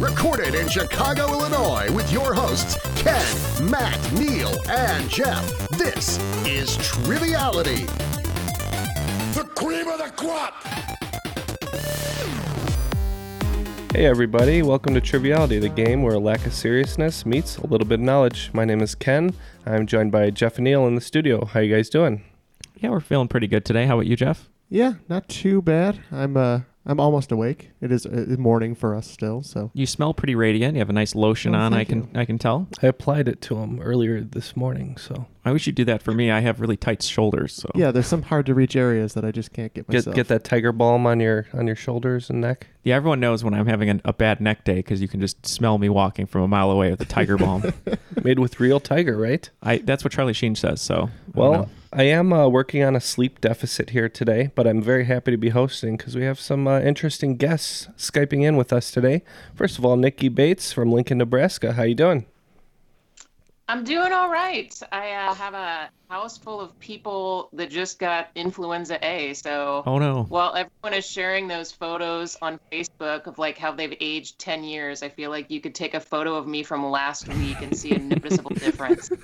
Recorded in Chicago, Illinois, with your hosts, Ken, Matt, Neil, and Jeff. This is Triviality. The cream of the crop! Hey everybody, welcome to Triviality, the game where a lack of seriousness meets a little bit of knowledge. My name is Ken. I'm joined by Jeff and Neil in the studio. How you guys doing? Yeah, we're feeling pretty good today. How about you, Jeff? Yeah, not too bad. I'm uh I'm almost awake. It is uh, morning for us still, so You smell pretty radiant. You have a nice lotion Oh, on. I thank can you. I can tell. I applied it to him earlier this morning, so I wish you'd do that for me. I have really tight shoulders, so yeah. There's some hard to reach areas that I just can't get get myself. get that tiger balm on your on your shoulders and neck. Yeah, everyone knows when I'm having a, a bad neck day because you can just smell me walking from a mile away with the tiger balm. Made with real tiger, right? I that's what Charlie Sheen says. So I don't Well, know. I am uh, working on a sleep deficit here today, but I'm very happy to be hosting because we have some uh, interesting guests skyping in with us today. First of all, Nikki Bates from Lincoln, Nebraska. How you doing? I'm doing all right. I uh, have a house full of people that just got influenza A. So oh no, while everyone is sharing those photos on Facebook of like how they've aged 10 years, I feel like you could take a photo of me from last week and see a noticeable difference.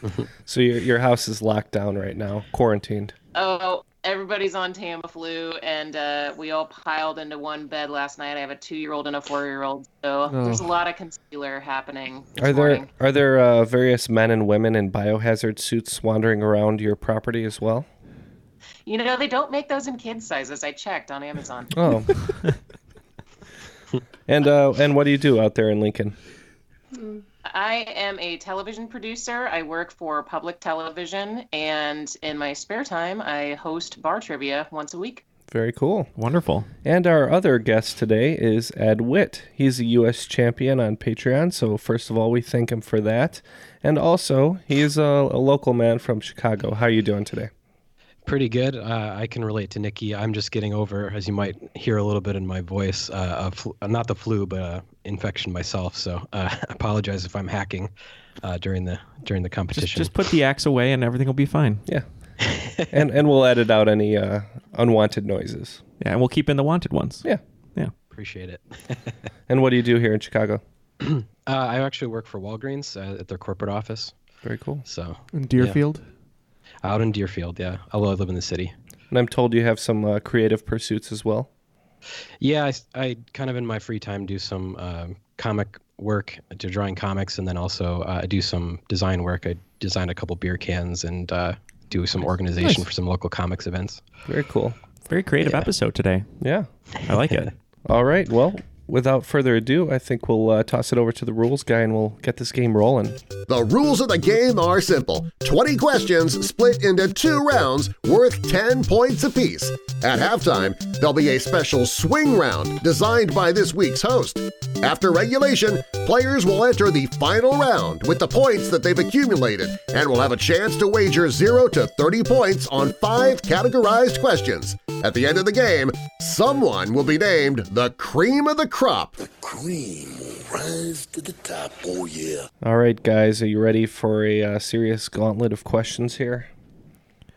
So your your house is locked down right now, quarantined. Oh, everybody's on Tamiflu, and uh, we all piled into one bed last night. I have a two-year-old and a four-year-old, so there's a lot of concealer happening. This Are there morning. are there uh, various men and women in biohazard suits wandering around your property as well? You know, they don't make those in kid sizes. I checked on Amazon. Oh. and uh, and what do you do out there in Lincoln? I am a television producer. I work for public television, and in my spare time, I host bar trivia once a week. Very cool. wonderful. And our other guest today is Ed Witt. He's a U.S. champion on Patreon, so first of all, we thank him for that. And also, he's a, a local man from Chicago. How are you doing today? Pretty good. Uh, I can relate to Nikki. I'm just getting over, as you might hear a little bit in my voice, uh, a fl- uh, not the flu, but uh, infection myself. So uh, apologize if I'm hacking uh, during the during the competition. just put the axe away and everything will be fine. Yeah. and and we'll edit out any uh, unwanted noises. Yeah, and we'll keep in the wanted ones. Yeah. Yeah. Appreciate it. And what do you do here in Chicago? uh, I actually work for Walgreens uh, at their corporate office. Very cool. So in Deerfield. out in Deerfield, yeah. Although I live in the city. And I'm told you have some uh, creative pursuits as well. Yeah, I kind of in my free time do some um, comic work, to drawing comics, and then also uh, I do some design work. I design a couple beer cans and uh, do some organization Nice. for some local comics events. Very cool. Very creative Yeah. episode today. Yeah. I like it. All right. Well, without further ado, I think we'll uh, toss it over to the rules guy and we'll get this game rolling. The rules of the game are simple 20 questions split into two rounds worth 10 points apiece. At halftime, there'll be a special swing round designed by this week's host. After regulation, players will enter the final round with the points that they've accumulated and will have a chance to wager 0 to 30 points on five categorized questions. At the end of the game, someone will be named the cream of the crop. The cream will rise to the top, oh yeah. All right, guys, are you ready for a uh, serious gauntlet of questions here?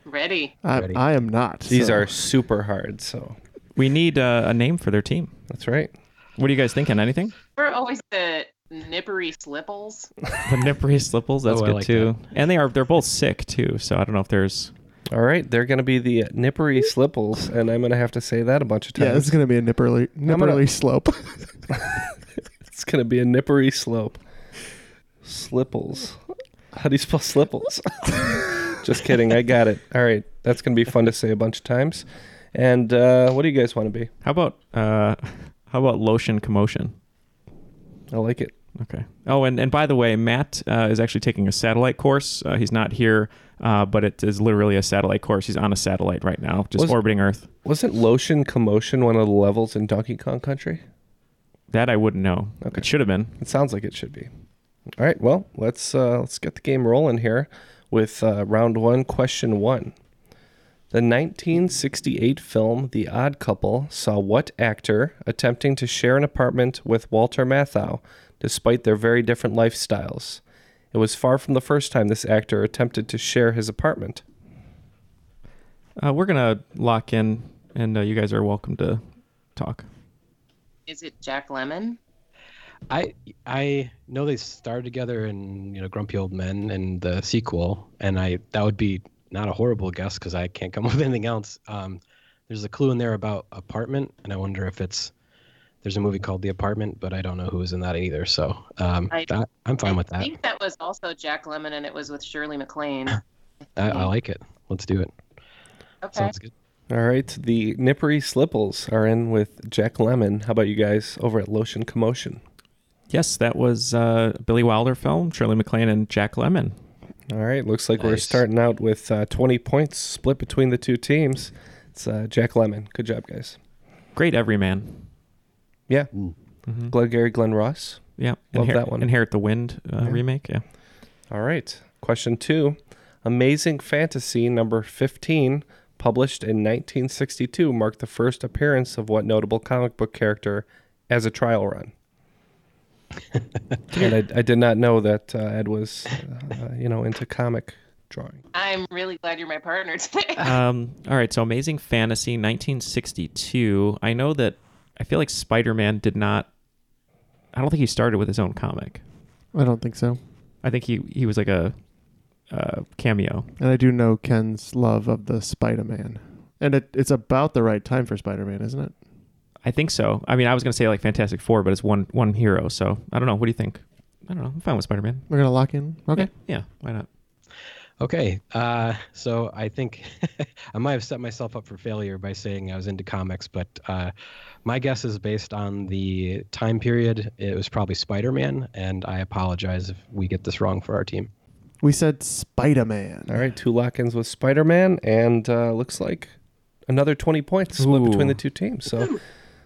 Ready? I, Ready. I am not. These so- are super hard, so We need uh, a name for their team. that's right. What are you guys thinking? Anything? We're always the nippery slipples. The Nippery Slipples. That's Oh, good like too. And they are they're both sick too. So I don't know if there's All right, they're going to be the Nippery Slipples, and I'm going to have to say that a bunch of times. Yeah, this is going to be a nipperly, gonna- slope. It's going to be a Nippery Slope. Slipples. How do you spell Slipples? Just kidding. I got it. All right, that's going to be fun to say a bunch of times. And uh, what do you guys want to be? How about uh, how about lotion commotion? I like it. Okay. Oh, and, and by the way, Matt uh, is actually taking a satellite course. Uh, he's not here, uh, but it is literally a satellite course. He's on a satellite right now, just Was- orbiting Earth. Wasn't Lotion Commotion one of the levels in Donkey Kong Country? That I wouldn't know. Okay. It should have been. It sounds like it should be. All right, well, let's uh, let's get the game rolling here with uh, round one, question one. The 1968 film The Odd Couple saw what actor attempting to share an apartment with Walter Matthau, despite their very different lifestyles? It was far from the first time this actor attempted to share his apartment. Uh, we're gonna lock in, and uh, you guys are welcome to talk. Is it Jack Lemmon? I I know they starred together in you know Grumpy Old Men and the sequel, and I that would be not a horrible guess because I can't come up with anything else. Um, there's a clue in there about apartment, and I wonder if it's there's a movie called The Apartment, but I don't know who was in that either. So um, I- that, I'm fine with that. I think that was also Jack Lemmon, and it was with Shirley MacLaine. I, I like it. Let's do it. Okay. Sounds good. All right, the Nippery Slipples are in with Jack Lemmon. How about you guys over at Lotion Commotion? Yes, that was uh, Billy Wilder film, Shirley MacLaine and Jack Lemmon. All right, looks like we're starting out with uh, 20 points split between the two teams. It's uh, Jack Lemmon. Good job, guys. Great everyman. Yeah. Mhm. Glengarry Glen Ross. Yeah, Love Inher- that one. Inherit the Wind uh, Yeah. remake. Yeah. All right. Question two Amazing Fantasy number 15, published in 1962, marked the first appearance of what notable comic book character as a trial run? and I, I did not know that uh, Ed was, uh, you know, into comic drawing. I'm really glad you're my partner today. Um, all right, so Amazing Fantasy 1962. I know that I feel like Spider Man did not. I don't think he started with his own comic. I don't think so. I think he, he was like a, uh cameo. And I do know Ken's love of the Spider Man. And it, it's about the right time for Spider Man, isn't it? I think so. I mean, I was gonna say like Fantastic Four, but it's one one hero. So I don't know. What do you think? I don't know. I'm fine with Spider Man. We're going to lock in? Okay. Yeah, why not? Okay, uh, so I think I might have set myself up for failure by saying I was into comics, but uh, my guess is based on the time period. It was probably Spider Man, and I apologize if we get this wrong for our team. We said Spider Man. All right, two lock ins with Spider Man, and uh, looks like another 20 points split Ooh. between the two teams. So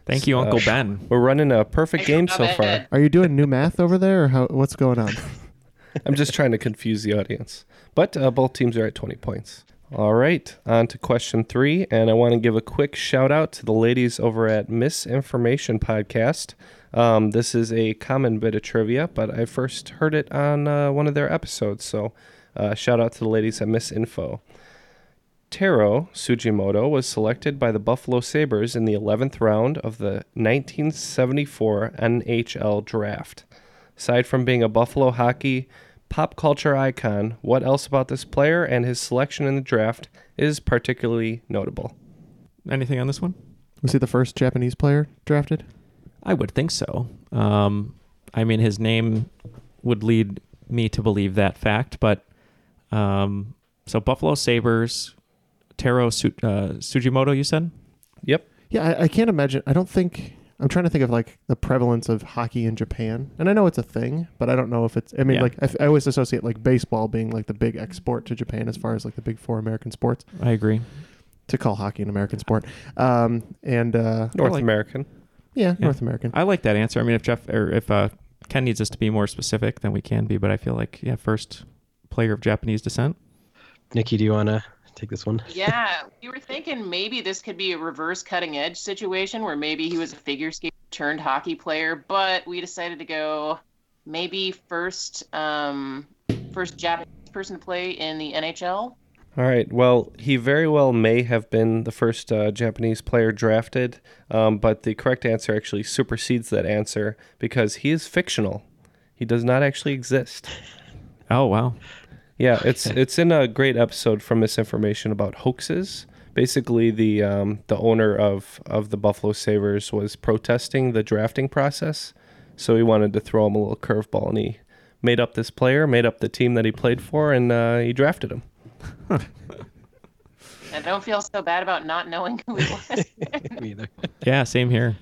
Thank you, Uh, Uncle Ben. we're running a perfect game so far. Are you doing new math over there, or how? What's going on? I'm just trying to confuse the audience. But uh, both teams are at 20 points. All right, on to question three. And I want to give a quick shout out to the ladies over at Misinformation Podcast. Um, this is a common bit of trivia, but I first heard it on uh, one of their episodes. So uh, shout out to the ladies at Misinfo. Taro Tsujimoto was selected by the Buffalo Sabres in the 11th round of the 1974 NHL draft. Aside from being a Buffalo hockey pop culture icon, what else about this player and his selection in the draft is particularly notable? Anything on this one? Was he the first Japanese player drafted? I would think so. Um, I mean, his name would lead me to believe that fact, but um, so Buffalo Sabres, Taro Su- uh, Tsujimoto, you said? Yep. Yeah, I, I can't imagine. I don't think. I'm trying to think of like the prevalence of hockey in Japan, and I know it's a thing, but I don't know if it's. I mean, Yeah. like I, f- I always associate like baseball being like the big export to Japan as far as like the big four American sports. I agree. To call hockey an American sport, um, and uh, North like- American. yeah, Yeah. North American. I like that answer. I mean, if Jeff or if uh, Ken needs us to be more specific, then we can be. But I feel like, yeah, first player of Japanese descent. Nikki, do you want to take this one? yeah, we were thinking maybe this could be a reverse cutting edge situation where maybe he was a figure skater turned hockey player, but we decided to go maybe first um, first Japanese person to play in the NHL. All right. Well, he very well may have been the first uh, Japanese player drafted, um, but the correct answer actually supersedes that answer because he is fictional. He does not actually exist. Oh wow. Yeah, it's it's in a great episode from Misinformation about hoaxes. Basically, the um, the owner of of the Buffalo Sabres was protesting the drafting process, so he wanted to throw him a little curveball, and he made up this player, made up the team that he played for, and uh, he drafted him. I don't feel so bad about not knowing who he was. Me either. Yeah, same here.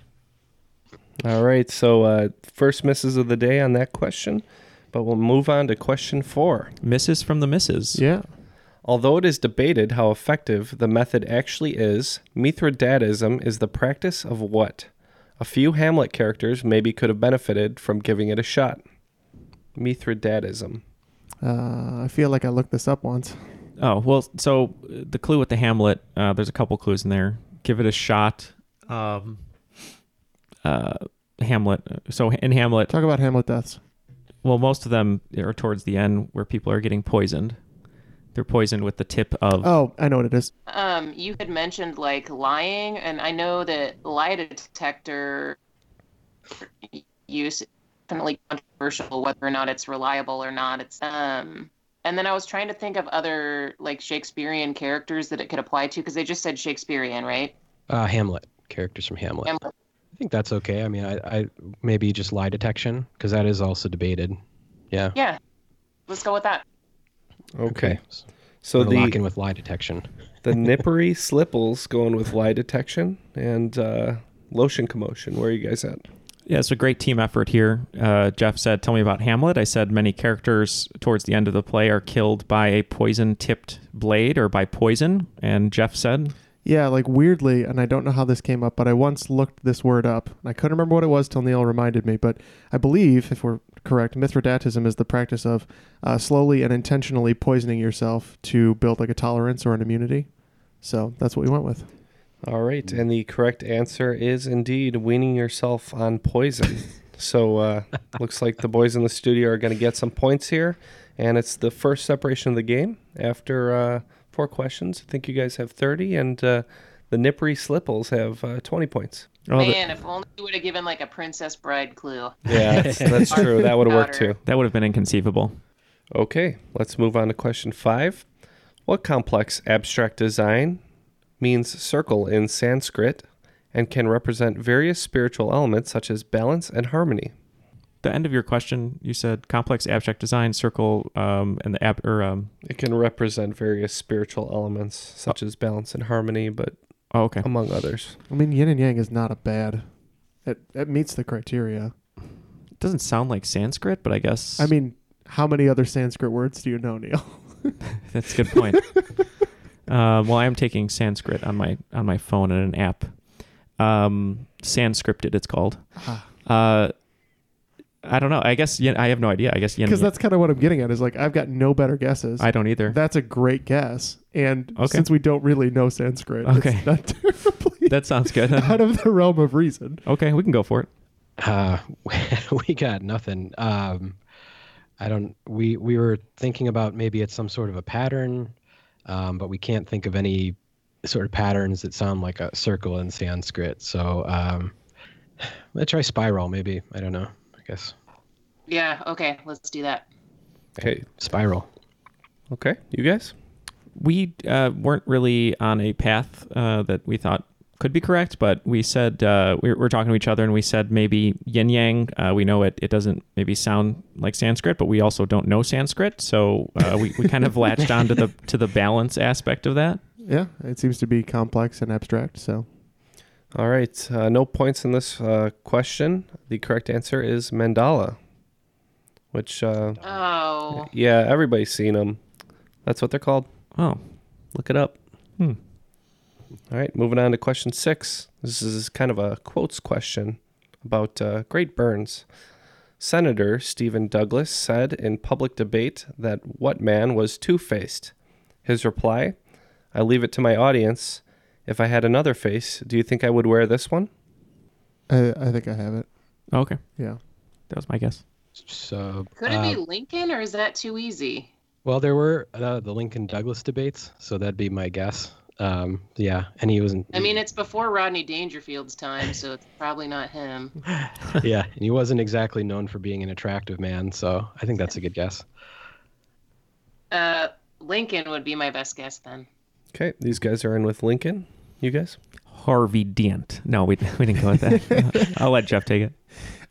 All right, so uh, first misses of the day on that question, but we'll move on to question four. Misses from the misses. Yeah. Although it is debated how effective the method actually is, Mithridatism is the practice of what? A few Hamlet characters maybe could have benefited from giving it a shot. Mithridatism. Uh, I feel like I looked this up once. Oh well, so uh, the clue with the Hamlet, uh, there's a couple clues in there. Give it a shot. Um, uh, Hamlet. So in Hamlet, Talk about Hamlet deaths. Well, most of them are towards the end where people are getting poisoned. They're poisoned with the tip of. Oh, I know what it is. um, you had mentioned like lying, and I know that lie detector use definitely controversial whether or not it's reliable or not. It's um, and then I was trying to think of other like Shakespearean characters that it could apply to because they just said Shakespearean, right? Uh, Hamlet characters from Hamlet. Hamlet. I think that's okay. I mean, I, I maybe just lie detection because that is also debated. Yeah. Yeah, let's go with that. Okay. So So we're lock the in with lie detection. the nippery slipples going with lie detection and uh, lotion commotion. Where are you guys at? Yeah, it's a great team effort here. Uh, Jeff said, "Tell me about Hamlet." I said, "Many characters towards the end of the play are killed by a poison-tipped blade or by poison." And Jeff said, Yeah, like weirdly, and I don't know how this came up, but I once looked this word up. And I couldn't remember what it was till Neil reminded me. But I believe, if we're correct, Mithridatism is the practice of uh, slowly and intentionally poisoning yourself to build like a tolerance or an immunity. So that's what we went with. All right, and the correct answer is indeed weaning yourself on poison. so uh, looks like the boys in the studio are going to get some points here, and it's the first separation of the game after uh, four questions. I think you guys have thirty, and uh, the Nippery Slipples have uh, twenty points. "Oh, the- Man, if only you would have given like a Princess Bride clue. Yeah, that's, that's true. That would have worked too. that would have been inconceivable." Okay, let's move on to question five. What complex abstract design means circle in Sanskrit and can represent various spiritual elements such as balance and harmony? The end of your question, you said complex abstract design, circle, um, and the ab or um. It can represent various spiritual elements such as balance and harmony, but Oh, okay. among others. I mean, yin and yang is not a bad. It it meets the criteria. It doesn't sound like Sanskrit, but I guess I mean, how many other Sanskrit words do you know, Neil? That's a good point. uh, well, I am taking Sanskrit on my on my phone in an app. Um, Sanscripted, it's called. Ah. Uh, I don't know. I guess yin, I have no idea. I guess yin. Because that's kind of what I'm getting at. Is like I've got no better guesses. I don't either. That's a great guess. And Okay. since we don't really know Sanskrit, Okay. it's not terribly that sounds good. out of the realm of reason. okay, we can go for it. Uh, we got nothing. Um, I don't. We we were thinking about maybe it's some sort of a pattern, um, but we can't think of any sort of patterns that sound like a circle in Sanskrit. So um, let's try spiral. Maybe I don't know. I guess Yeah, okay, let's do that. Okay, spiral. okay, you guys? We uh, weren't really on a path uh, that we thought could be correct, but we said uh, we were, we were talking to each other and we said maybe yin yang. Uh, we know it, it doesn't maybe sound like Sanskrit, but we also don't know Sanskrit, so uh, we, we kind of latched on to the to the balance aspect of that. Yeah, it seems to be complex and abstract. So All right, uh, no points in this uh, question. The correct answer is mandala, which, uh, Oh, yeah, everybody's seen them. That's what they're called. Oh, Look it up. Hmm. All right, moving on to question six. This is kind of a quotes question about uh, Great Burns. Senator Stephen Douglas said in public debate that what man was two faced? His reply I leave it to my audience. If I had another face, do you think I would wear this one? I, I think I have it. okay, Yeah. that was my guess. So could it uh, be Lincoln or is that too easy? Well, there were uh, the Lincoln Douglas debates, so that'd be my guess. Um, yeah, and he wasn't. I mean, it's before Rodney Dangerfield's time, so it's probably not him. yeah, and he wasn't exactly known for being an attractive man, so I think that's a good guess. Uh, Lincoln would be my best guess then. Okay, these guys are in with Lincoln. You guys? Harvey Dent. No, we, we didn't go with that. I'll let Jeff take it.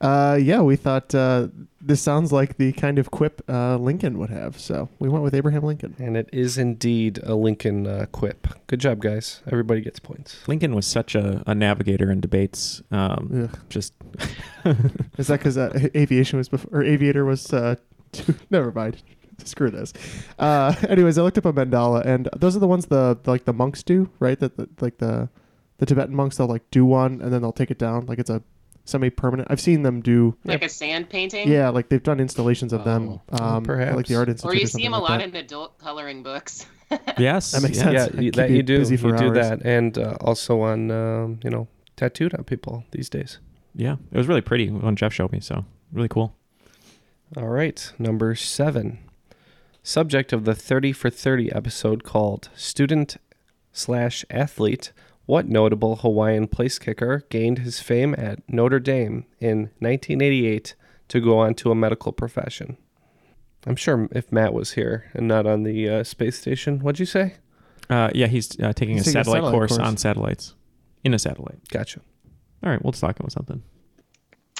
Uh, yeah, we thought uh, this sounds like the kind of quip uh, Lincoln would have, so we went with Abraham Lincoln. And it is indeed a Lincoln uh, quip. Good job, guys. Everybody gets points. Lincoln was such a, a navigator in debates. Um, just Is that because uh, aviation was before, or aviator was? Uh, too, never mind. Screw this. Uh, anyways, I looked up a mandala, and those are the ones the like the monks do, right? That the, like the the Tibetan monks they'll like do one and then they'll take it down, like it's a semi-permanent. I've seen them do. Like a sand painting? Yeah, like they've done installations of them. Um, perhaps. like the art institute. Or you see them a like lot that. in adult coloring books. yes, That makes sense. Yeah, you, that you you do. busy You for do that, and uh, also on um, you know tattooed on people these days. Yeah, it was really pretty when Jeff showed me. So really cool. All right, number seven. Subject of the 30 for 30 episode called Student slash Athlete. What notable Hawaiian place kicker gained his fame at Notre Dame in 1988 to go on to a medical profession? I'm sure if Matt was here and not on the uh, space station, what'd you say? Uh, yeah, he's uh, taking He's a taking a satellite, satellite course, course. on satellites, in a satellite. Gotcha. All right, we'll just talk about something.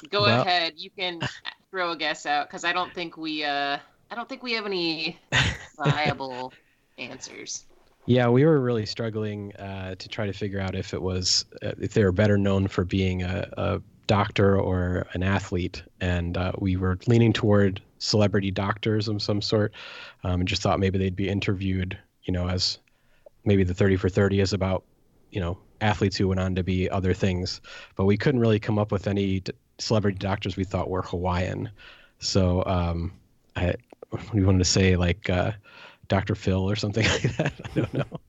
Go Well- ahead. You can throw a guess out because I don't think we uh I don't think we have any viable answers. Yeah, we were really struggling uh, to try to figure out if it was uh, if they were better known for being a, a doctor or an athlete, and uh, we were leaning toward celebrity doctors of some sort, um, and just thought maybe they'd be interviewed, you know, as maybe the thirty for thirty is about, you know, athletes who went on to be other things, but we couldn't really come up with any d- celebrity doctors we thought were Hawaiian, so um, I we wanted to say like. Uh, Dr. Phil or something like that. I don't know.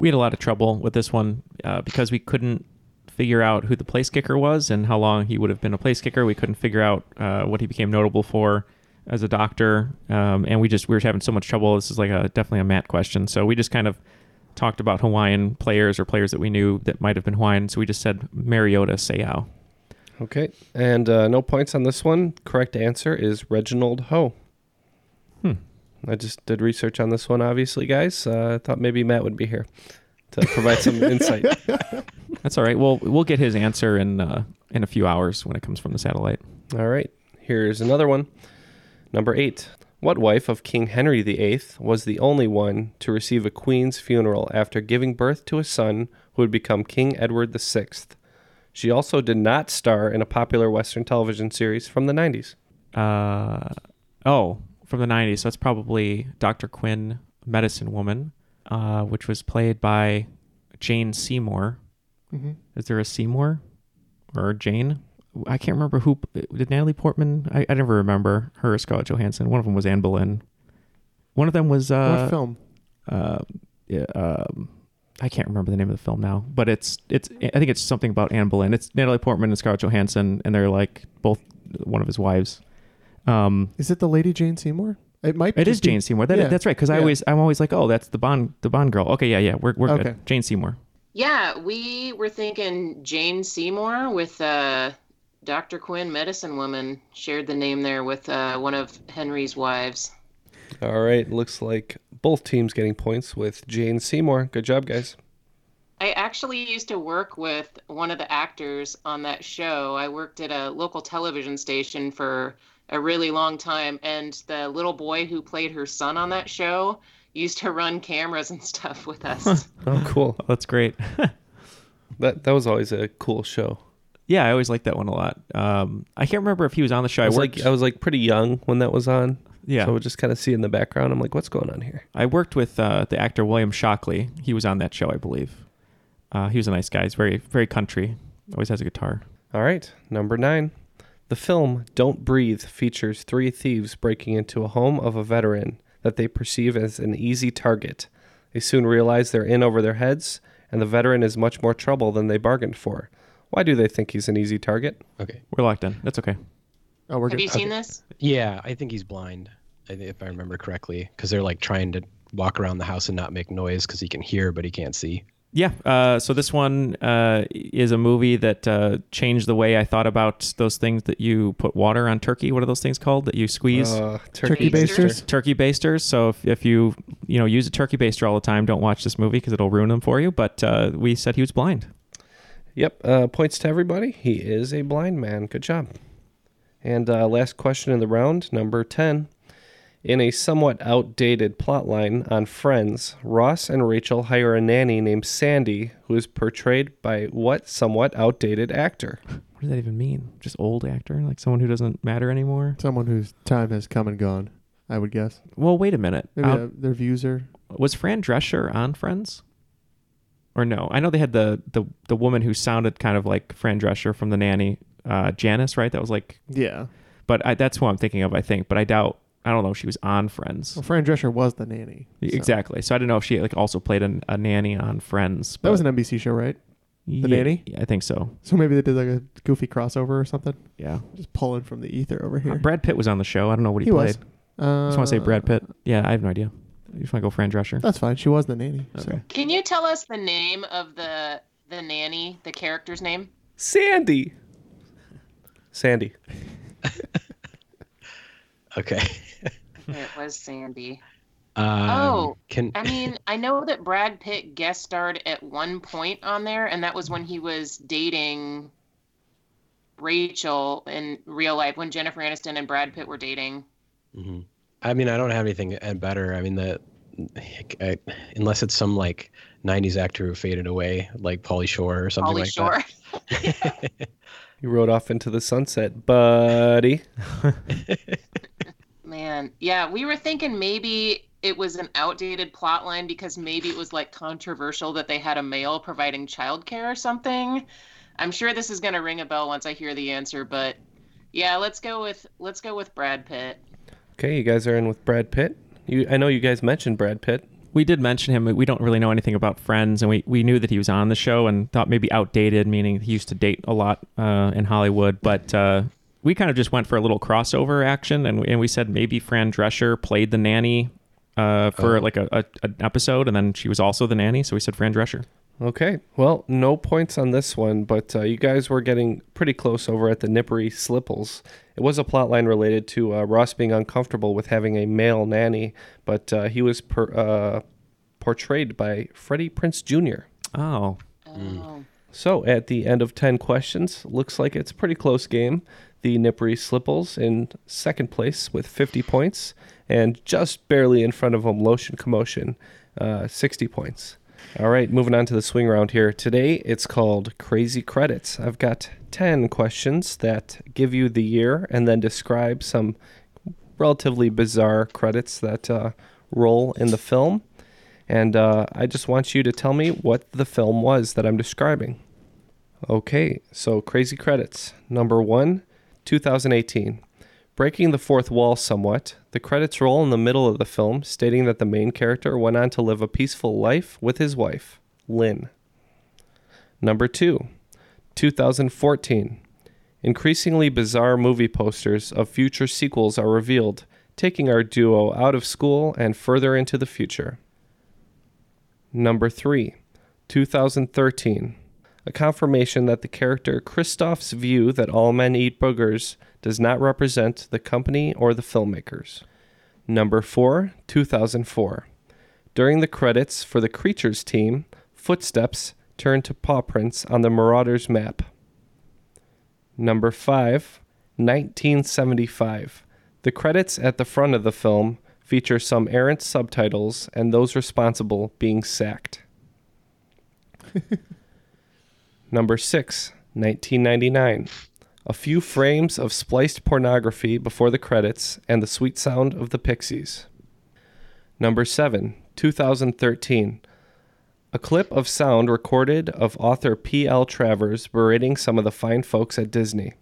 We had a lot of trouble with this one uh, because we couldn't figure out who the place kicker was and how long he would have been a place kicker. We couldn't figure out uh, what he became notable for as a doctor, um, and we just we were having so much trouble. This is like a definitely a Matt question, so we just kind of talked about Hawaiian players or players that we knew that might have been Hawaiian. So we just said Mariota Seau. Okay, and uh, no points on this one. Correct answer is Reginald Ho. Hmm. I just did research on this one, obviously, guys. Uh, I thought maybe Matt would be here to provide some insight. That's all right. Well, we'll get his answer in uh, in a few hours when it comes from the satellite. All right, here's another one. Number eight. What wife of King Henry VIII was the only one to receive a queen's funeral after giving birth to a son who would become King Edward VI? She also did not star in a popular Western television series from the 90s. Uh, oh, from the 90s. So it's probably Dr. Quinn, Medicine Woman, uh, which was played by Jane Seymour. Mm-hmm. Is there a Seymour or Jane? I can't remember who did Natalie Portman. I, I never remember her or Scarlett Johansson. One of them was Anne Boleyn. One of them was uh, what film? uh, yeah, um, I can't remember the name of the film now, but it's it's I think it's something about Anne Boleyn. It's Natalie Portman and Scarlett Johansson, and they're like both one of his wives. Um, Is it the Lady Jane Seymour? It might. Be It is just be- Jane Seymour. That, yeah. That's right. Because I Yeah. always I'm always like, oh, that's the Bond the Bond girl. Okay, yeah, yeah, we're we're Okay. good. Jane Seymour. Yeah, we were thinking Jane Seymour with uh, Dr. Quinn, Medicine Woman, shared the name there with uh, one of Henry's wives. All right, looks like both teams getting points with Jane Seymour. Good job, guys. I actually used to work with one of the actors on that show. I worked at a local television station for a really long time, and the little boy who played her son on that show used to run cameras and stuff with us. Oh, cool. Oh, that's great. That that was always a cool show. yeah, I always liked that one a lot. Um, I can't remember if he was on the show. I I, was worked. like I was like pretty young when that was on. yeah, So I would just kind of see in the background. I'm like, what's going on here? I worked with uh, the actor William Shockley. He was on that show, I believe. Uh, he was a nice guy. He's very very country. Always has a guitar. All right, number nine. The film Don't Breathe features three thieves breaking into a home of a veteran that they perceive as an easy target. They soon realize they're in over their heads, and the veteran is much more trouble than they bargained for. Why do they think he's an easy target? Okay. We're locked in. That's okay. Oh, we're Have good. you seen Okay. this? Yeah, I think he's blind, if I remember correctly, because they're like trying to walk around the house and not make noise because he can hear but he can't see. Yeah. Uh, so this one uh, is a movie that uh, changed the way I thought about those things that you put water on turkey. What are those things called that you squeeze? Uh, Turkey basters. turkey basters. So if, if you you know use a turkey baster all the time, don't watch this movie because it'll ruin them for you. But uh, we said he was blind. Yep. Uh, points to everybody. He is a blind man. Good job. And uh, last question in the round, number 10. In a somewhat outdated plotline on Friends, Ross and Rachel hire a nanny named Sandy, who is portrayed by what somewhat outdated actor? What does that even mean? Just old actor, like someone who doesn't matter anymore. Someone whose time has come and gone, I would guess. Well, wait a minute. Maybe Out- uh, their views are. was Fran Drescher on Friends? Or no? I know they had the the the woman who sounded kind of like Fran Drescher from The Nanny, uh, Janice, right? That was like, Yeah. but I, that's who I'm thinking of. I think, but I doubt. I don't know if she was on Friends. Well, Fran Drescher was the nanny. so- Exactly. So I don't know if she like also played an, a nanny on Friends. That was an NBC show, right? Yeah, Nanny? yeah, I think so. So maybe they did like a goofy crossover or something. Yeah. Just pulling from the ether over Uh, here. Brad Pitt was on the show. I don't know what he, He played. was. Uh, I just want to say Brad Pitt. Yeah, I have no idea. You just want to go Fran Drescher? That's fine. She was the nanny. so. Okay. Can you tell us the name of the the nanny, the character's name? Sandy. Sandy. Okay. It was Sandy. Um, Oh, can I mean, I know that Brad Pitt guest starred at one point on there, and that was when he was dating Rachel in real life, when Jennifer Aniston and Brad Pitt were dating. Mhm. I mean, I don't have anything uh, better. I mean, the I, unless it's some like '90s actor who faded away, like Pauly Shore or something Polly like Shore. that. You rode off into the sunset, buddy. Man, yeah, we were thinking maybe it was an outdated plot line because maybe it was like controversial that they had a male providing childcare or something. I'm sure this is gonna ring a bell once I hear the answer, but yeah, let's go with let's go with Brad Pitt. Okay, you guys are in with Brad Pitt. You, I know you guys mentioned Brad Pitt. We did mention him. We don't really know anything about Friends, and we, we knew that he was on the show and thought maybe outdated, meaning he used to date a lot uh, in Hollywood. But uh, we kind of just went for a little crossover action, and we, and we said maybe Fran Drescher played the nanny uh, for Oh. like a, a an episode, and then she was also the nanny. So we said Fran Drescher. Okay, well, no points on this one, but uh, you guys were getting pretty close over at the Nippery Slipples. It was a plotline related to uh, Ross being uncomfortable with having a male nanny, but uh, he was per, uh, portrayed by Freddie Prinze Jr. Oh, Oh. So at the end of 10 questions, looks like it's a pretty close game. The Nippery Slipples in second place with 50 points, and just barely in front of them, Lotion Commotion, uh, 60 points. All right, moving on to the swing round here. Today it's called Crazy Credits. I've got 10 questions that give you the year and then describe some relatively bizarre credits that uh, roll in the film. And uh, I just want you to tell me what the film was that I'm describing. Okay, so crazy credits. Number one, 2018. Breaking the fourth wall somewhat, the credits roll in the middle of the film, stating that the main character went on to live a peaceful life with his wife, Lynn. Number two, 2014. Increasingly bizarre movie posters of future sequels are revealed, taking our duo out of school and further into the future. Number 3, 2013. A confirmation that the character Kristoff's view that all men eat boogers does not represent the company or the filmmakers. Number 4, 2004. During the credits for the Creatures team, footsteps turn to paw prints on the Marauders map. Number 5, 1975. The credits at the front of the film feature some errant subtitles and those responsible being sacked. Number 6, 1999. A few frames of spliced pornography before the credits and the sweet sound of the Pixies. Number 7, 2013. A clip of sound recorded of author P.L. Travers berating some of the fine folks at Disney.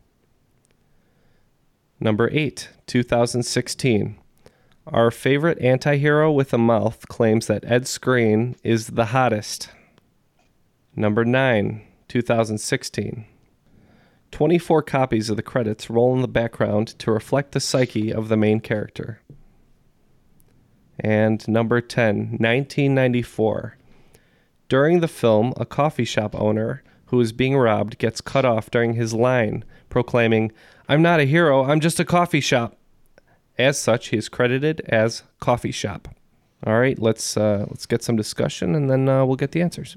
Number 8, 2016. Our favorite antihero with a mouth claims that Ed Skrein is the hottest. Number 9, 2016. 24 copies of the credits roll in the background to reflect the psyche of the main character. And number 10, 1994. During the film, a coffee shop owner who is being robbed gets cut off during his line, proclaiming, I'm not a hero, I'm just a coffee shop. As such, he is credited as Coffee Shop. All right, let's uh, let's get some discussion, and then uh, we'll get the answers.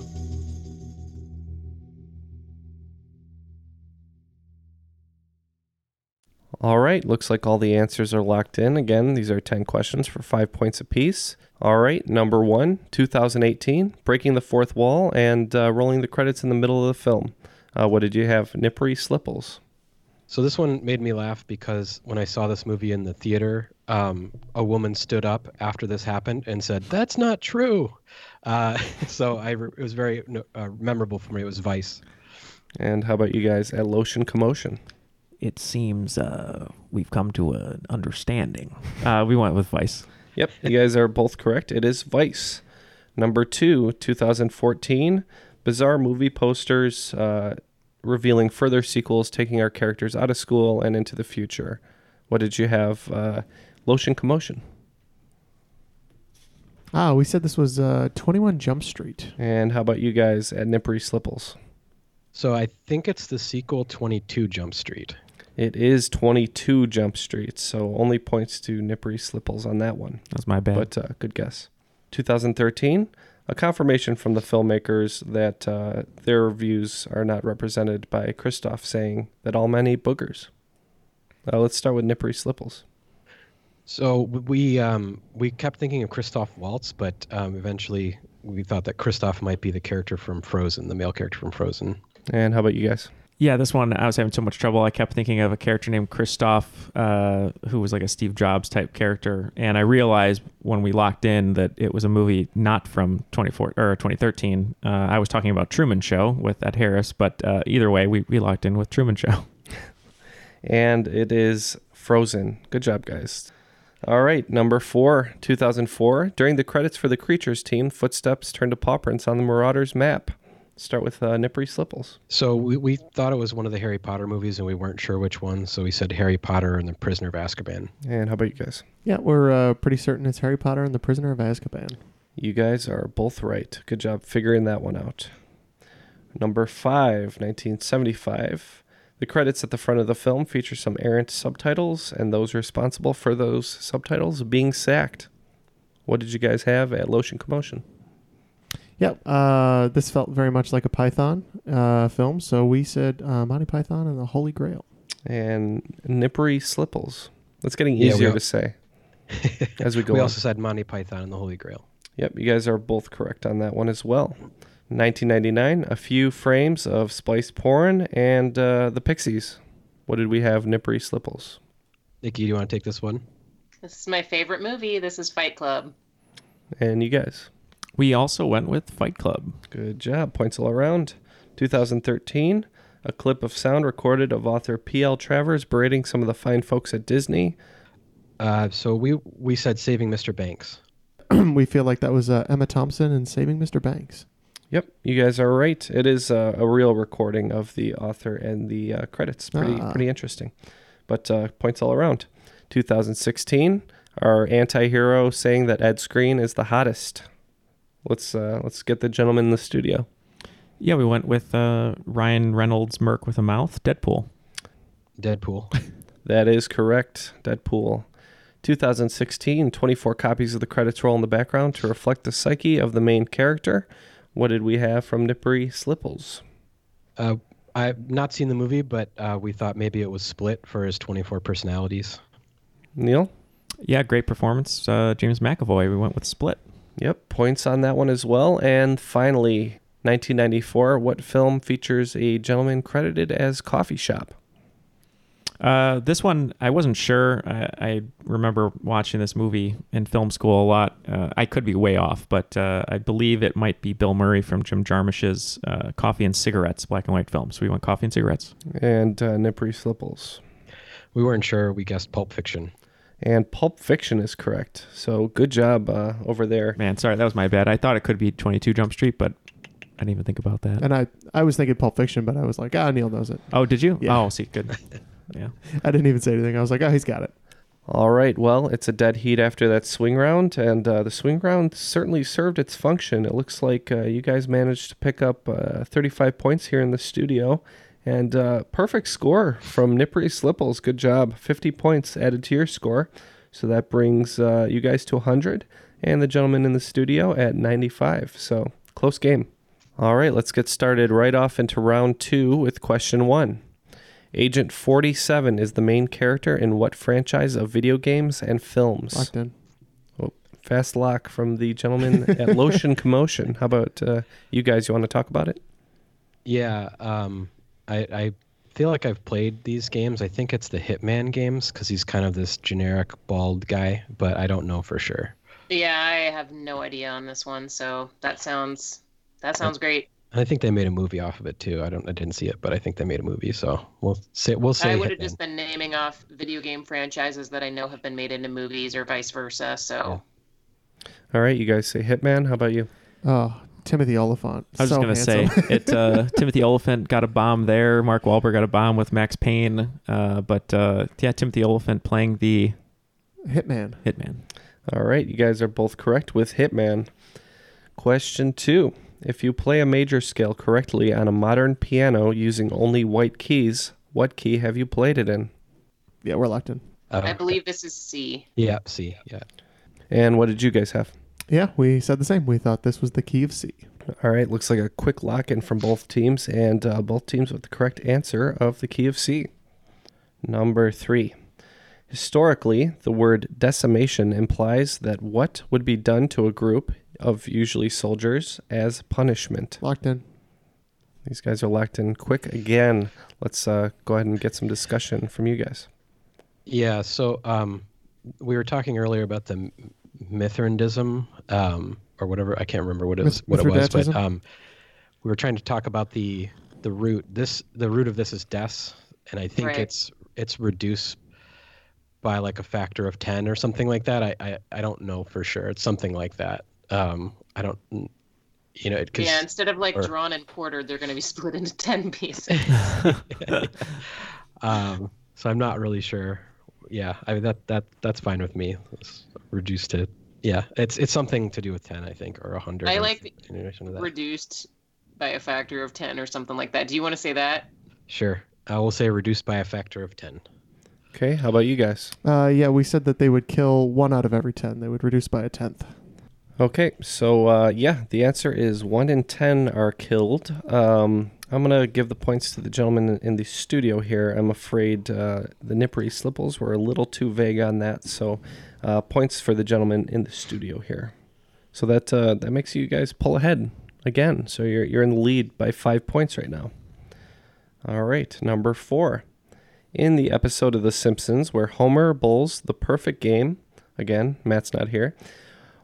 All right, looks like all the answers are locked in. Again, these are 10 questions for five points apiece. All right, number one, 2018, Breaking the Fourth Wall and uh, rolling the credits in the middle of the film. Uh, what did you have? Nippery Slipples. So this one made me laugh because when I saw this movie in the theater, um, a woman stood up after this happened and said, "That's not true." Uh, so I re- it was very uh, memorable for me. It was Vice. And how about you guys at Lotion Commotion? It seems uh, we've come to an understanding. Uh, we went with Vice. Yep, you guys are both correct. It is Vice. Number two, 2014, bizarre movie posters uh, revealing further sequels taking our characters out of school and into the future. What did you have? Uh, Lotion Commotion. Ah, we said this was uh, 21 Jump Street. And how about you guys at Nippery Slipples? So I think it's the sequel, Twenty Two Jump Street. It is 22 Jump Street, so only points to Nippery Slipples on that one. That's my bad. But uh, good guess. 2013, a confirmation from the filmmakers that uh, their views are not represented by Kristoff saying that all men eat boogers. Uh, let's start with Nippery Slipples. So we um, we kept thinking of Christoph Waltz, but um, eventually we thought that Kristoff might be the character from Frozen, the male character from Frozen. And how about you guys? Yeah, this one I was having so much trouble. I kept thinking of a character named Christoph, uh, who was like a Steve Jobs type character, and I realized when we locked in that it was a movie not from 24 or 2013. Uh, I was talking about Truman Show with Ed Harris, but uh, either way, we, we locked in with Truman Show. and it is Frozen. Good job, guys. All right, number four, 2004. During the credits for the Creatures team, footsteps turned to paw prints on the Marauders map. Start with uh, Nippery Slipples. So we, we thought it was one of the Harry Potter movies, and we weren't sure which one. So we said Harry Potter and the Prisoner of Azkaban. And how about you guys? Yeah, we're uh, pretty certain it's Harry Potter and the Prisoner of Azkaban. You guys are both right. Good job figuring that one out. Number five, 1975. The credits at the front of the film feature some errant subtitles, and those responsible for those subtitles being sacked. What did you guys have at Lotion Commotion? Yeah, uh, this felt very much like a Python uh, film, so we said uh, Monty Python and the Holy Grail. And Nippery Slipples. That's getting Yeah, easier al- to say as we go we on. also said Monty Python and the Holy Grail. Yep, you guys are both correct on that one as well. 1999, a few frames of spliced porn and uh, the Pixies. What did we have? Nippery Slipples. Nikki, do you want to take this one? This is my favorite movie. This is Fight Club. And you guys? We also went with Fight Club. Good job. Points all around. 2013, a clip of sound recorded of author P.L. Travers berating some of the fine folks at Disney. Uh, so we we said saving Mr. Banks. we feel like that was uh, Emma Thompson and Saving Mr. Banks. Yep, you guys are right. It is uh, a real recording of the author and the uh, credits. Pretty Ah. pretty interesting. But uh, points all around. 2016, our anti-hero saying that Ed Skrein is the hottest. Let's uh, let's get the gentleman in the studio. Yeah, we went with uh, Ryan Reynolds, Merc with a Mouth, Deadpool. Deadpool. That is correct. Deadpool. 2016, 24 copies of the credits roll in the background to reflect the psyche of the main character. What did we have from Nippery Slipples? Uh, I've not seen the movie, but uh, we thought maybe it was Split for his 24 personalities. Neil? Yeah, great performance. Uh, James McAvoy. We went with Split. Yep, points on that one as well. And finally, 1994, what film features a gentleman credited as Coffee Shop? Uh, this one, I wasn't sure. I, I remember watching this movie in film school a lot. Uh, I could be way off, but uh, I believe it might be Bill Murray from Jim Jarmusch's uh, Coffee and Cigarettes black and white film. So we went Coffee and Cigarettes. And uh, Nippery Slipples. We weren't sure. We guessed Pulp Fiction. And Pulp Fiction is correct. So good job uh, over there. Man, sorry, that was my bad. I thought it could be 22 Jump Street, but I didn't even think about that. And I, I was thinking Pulp Fiction, but I was like, ah, Neil knows it. Oh, did you? Yeah. Oh, see, good. Yeah. I didn't even say anything. I was like, oh, he's got it. All right. Well, it's a dead heat after that swing round, and uh, the swing round certainly served its function. It looks like uh, you guys managed to pick up uh, 35 points here in the studio, and uh, perfect score from Nippery Slipples. Good job. 50 points added to your score, so that brings uh, you guys to 100, and the gentleman in the studio at 95. So close game. All right, let's get started right off into round two with question one. Agent 47 is the main character in what franchise of video games and films? Locked in. Oh, fast lock from the gentleman at Lotion Commotion. How about uh, you guys? You want to talk about it? Yeah, um, I, I feel like I've played these games. I think it's the Hitman games because he's kind of this generic bald guy, but I don't know for sure. Yeah, I have no idea on this one, so that sounds that sounds great. I think they made a movie off of it too. I don't, I didn't see it, but I think they made a movie. So we'll say, we'll say. I would have just been naming off video game franchises that I know have been made into movies or vice versa. So All right, you guys say Hitman. How about you? Oh, Timothy Olyphant. I was so just gonna handsome. say it. Uh, Timothy Olyphant got a bomb there. Mark Wahlberg got a bomb with Max Payne. Uh, but uh, yeah, Timothy Olyphant playing the Hitman. Hitman. All right, you guys are both correct with Hitman. Question two. If you play a major scale correctly on a modern piano using only white keys, what key have you played it in? Yeah, we're locked in. Uh, I believe this is C. Yeah, C. yeah. And what did you guys have? Yeah, we said the same. We thought this was the key of C. All right, looks like a quick lock in from both teams, and uh, both teams with the correct answer of the key of C. Number three. Historically, the word decimation implies that what would be done to a group of usually soldiers as punishment. Locked in. These guys are locked in quick again. Let's uh, go ahead and get some discussion from you guys. Yeah. So um, we were talking earlier about the M- Mithrandism, um, or whatever. I can't remember what it was. Mith- What it was, but um, we were trying to talk about the the root. This the root of this is des, and I think Right. it's it's reduced by like a factor of ten or something like that. I I, I don't know for sure. It's something like that. Um, I don't. You know, it, cause, Yeah, instead of like or- drawn and quartered, they're going to be split into ten pieces. um, so I'm not really sure. Yeah, I mean that that that's fine with me. It's reduced to yeah, it's it's something to do with ten, I think, or a hundred. I like a continuation of that. Reduced by a factor of ten or something like that. Do you want to say that? Sure, I will say reduced by a factor of ten. Okay, how about you guys? Uh, yeah, we said that they would kill one out of every ten. They would reduce by a tenth. Okay, so uh, yeah, the answer is one in ten are killed. Um, I'm gonna give the points to the gentleman in- in the studio here. I'm afraid uh, the Nippery Slipples were a little too vague on that, so uh, points for the gentleman in the studio here. So that uh, that makes you guys pull ahead again. So you're you're in the lead by five points right now. All right, number four. In the episode of The Simpsons where Homer bowls the perfect game, again, Matt's not here.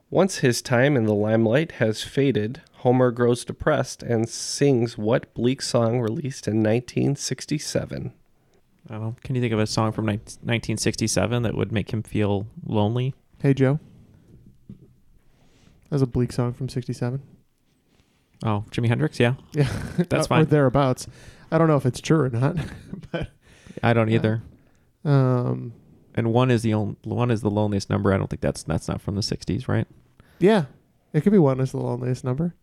Once his time in the limelight has faded, Homer grows depressed and sings what bleak song released in 1967? I don't know. Can you think of a song from 1967 that would make him feel lonely? Hey Joe. That's a bleak song from '67. Oh, Jimi Hendrix, yeah, Yeah, That's fine. or thereabouts. I don't know if it's true or not, but I don't either. um, And one is the only, one is the loneliest number. I don't think that's that's not from the 60s, right? yeah, it could be one is the loneliest number.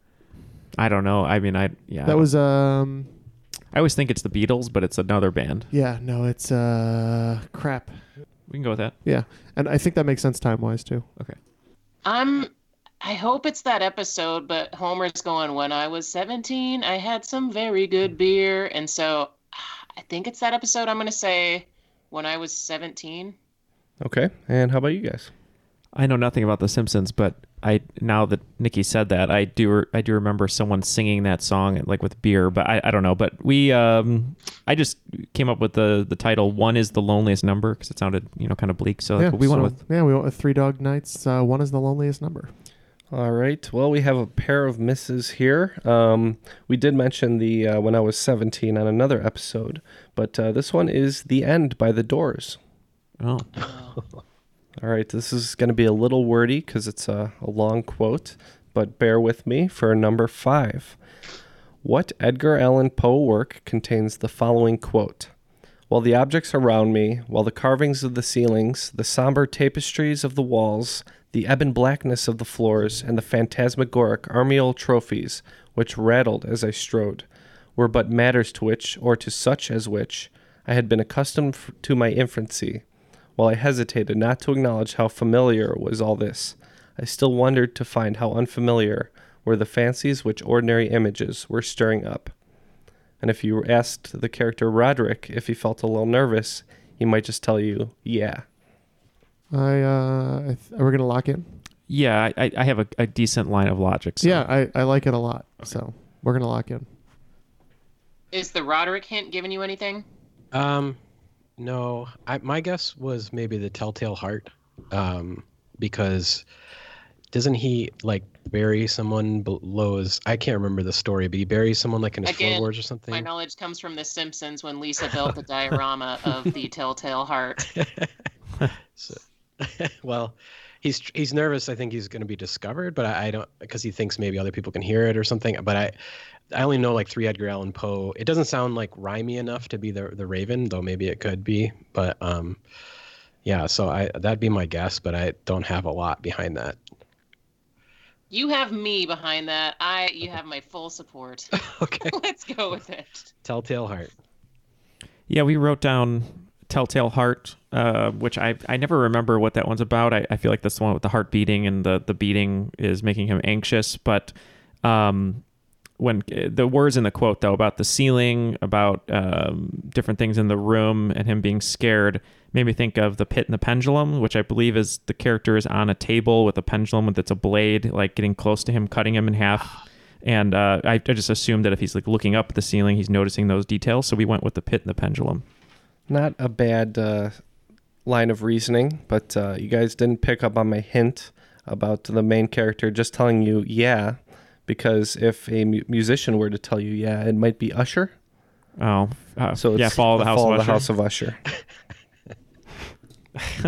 I don't know. I mean, I yeah. That was um, I always think it's the Beatles, but it's another band. yeah, no, it's uh, crap. We can go with that. Yeah, and I think that makes sense time wise too. Okay. I'm. I hope it's that episode, but Homer's going. When I was 17, I had some very good beer, and so I think it's that episode. I'm gonna say when I was 17. Okay, and how about you guys? I know nothing about The Simpsons, but I now that Nikki said that, I do I do remember someone singing that song like with beer, but I, I don't know. But we um I just came up with the the title "One is the loneliest number" because it sounded you know kind of bleak. So yeah, that's what we went with. Yeah, we went with Three Dog Nights. Uh, one is the loneliest number. All right. Well, we have a pair of misses here. Um, we did mention the uh, when I was 17 on another episode, but uh, this one is "The End" by The Doors. Oh. All right. This is going to be a little wordy because it's a, a long quote, but bear with me for number five. What Edgar Allan Poe work contains the following quote? While the objects around me, while the carvings of the ceilings, the somber tapestries of the walls, the ebon blackness of the floors, and the phantasmagoric armiol trophies, which rattled as I strode, were but matters to which, or to such as which, I had been accustomed to my infancy. While I hesitated not to acknowledge how familiar was all this, I still wondered to find how unfamiliar were the fancies which ordinary images were stirring up. And if you asked the character Roderick if he felt a little nervous, he might just tell you, yeah. I uh, I th- we're gonna lock in. Yeah, I, I have a, a decent line of logic. So. Yeah, I, I like it a lot. So we're gonna lock in. Is the Roderick hint giving you anything? Um, no, I, my guess was maybe the Telltale Heart, um, because doesn't he like bury someone below his? I can't remember the story, but he buries someone like in his Again, floorboards or something. My knowledge comes from The Simpsons when Lisa built the diorama of the Telltale Heart. So, well, he's he's nervous. I think he's going to be discovered, but I, I don't because he thinks maybe other people can hear it or something. But I, I only know like three Edgar Allan Poe. It doesn't sound like rhymey enough to be the the Raven, though maybe it could be. But um, yeah. So I that'd be my guess, but I don't have a lot behind that. You have me behind that. I you have my full support. okay. Let's go with it. Telltale Heart. Yeah, we wrote down Telltale Heart, uh, which I I never remember what that one's about. I, I feel like that's the one with the heart beating and the the beating is making him anxious. But um, when the words in the quote though about the ceiling, about um, different things in the room, and him being scared made me think of the pit and the pendulum, which I believe is the character is on a table with a pendulum with it's a blade, like getting close to him, cutting him in half. And uh, I, I just assumed that if he's like looking up at the ceiling, he's noticing those details. So we went with the pit and the pendulum. Not a bad uh, line of reasoning, but uh, you guys didn't pick up on my hint about the main character just telling you, yeah, because if a mu- musician were to tell you, yeah, it might be Usher. Oh, uh, so yeah, it's Fall of the House Fall of of the Usher. House of Usher.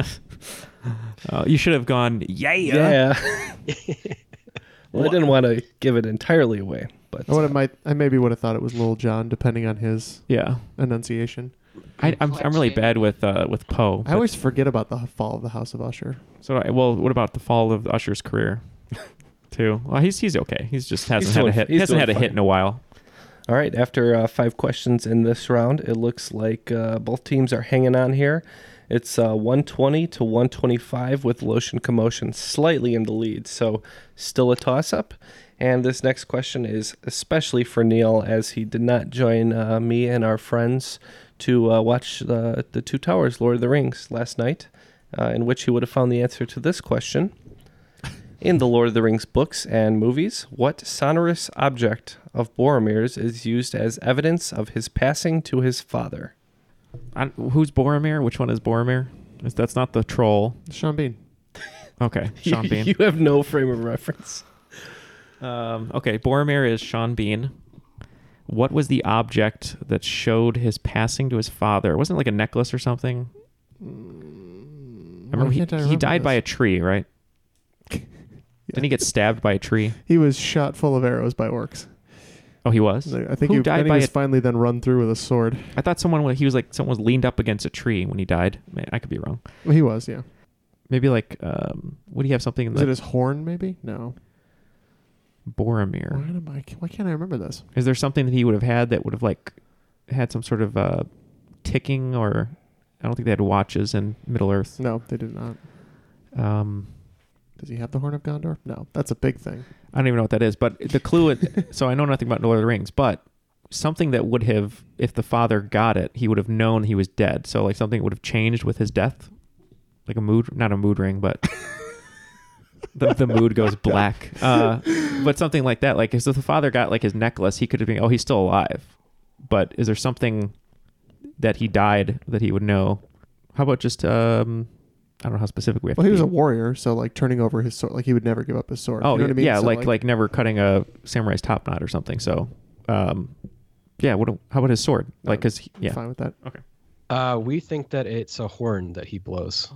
Uh, you should have gone, yeah. Yeah. well, I didn't want to give it entirely away, but I would have might I maybe would have thought it was Lil Jon, depending on his Yeah. enunciation. I, I'm, I'm really bad with uh, with Poe. I always forget about the fall of the House of Usher. So I, well, what about the fall of Usher's career? Too. Well, he's he's okay. He's just hasn't He's had doing- a hit. he's hasn't doing had a hit in a while. All right, after uh, five questions in this round, it looks like uh, both teams are hanging on here. It's uh, 120 to 125 with Lotion Commotion slightly in the lead, so still a toss up. And this next question is especially for Neil, as he did not join uh, me and our friends to uh, watch the, the Two Towers, Lord of the Rings, last night, uh, in which he would have found the answer to this question. In the Lord of the Rings books and movies, what sonorous object of Boromir's is used as evidence of his passing to his father? I, who's Boromir? Which one is Boromir? Is that's not the troll? Sean Bean. Okay, Sean Bean. you have no frame of reference. Um, okay, Boromir is Sean Bean. What was the object that showed his passing to his father? It Wasn't like a necklace or something? I remember he, I he remember died by a tree, right? Didn't he get stabbed by a tree? He was shot full of arrows by orcs. Oh, he was. I think Who he, died then he by was a- finally then run through with a sword. I thought someone he was like someone was leaned up against a tree when he died. Man, I could be wrong. He was, yeah. Maybe like um, would he have something? Was like it his horn? Maybe no. Boromir? Why, am I, why can't I remember this? Is there something that he would have had that would have like had some sort of uh, ticking or I don't think they had watches in Middle Earth. No, they did not. Um, Does he have the horn of Gondor? No, that's a big thing. I don't even know what that is, but the clue. so I know nothing about Lord of the Rings, but something that would have, if the father got it, he would have known he was dead. So like something would have changed with his death, like a mood, not a mood ring, but the the mood goes black. Uh, but something like that. Like if the father got like his necklace, he could have been, oh, he's still alive. But is there something that he died that he would know? How about just um, I don't know how specific we have Well, to he was be. a warrior, so like turning over his sword, like he would never give up his sword. Oh you know yeah, what I mean? yeah, So, like, like never cutting a samurai's top knot or something. So, um, yeah. What? How about his sword? Like, cause yeah, fine with that. Okay. Uh, we think that it's a horn that he blows.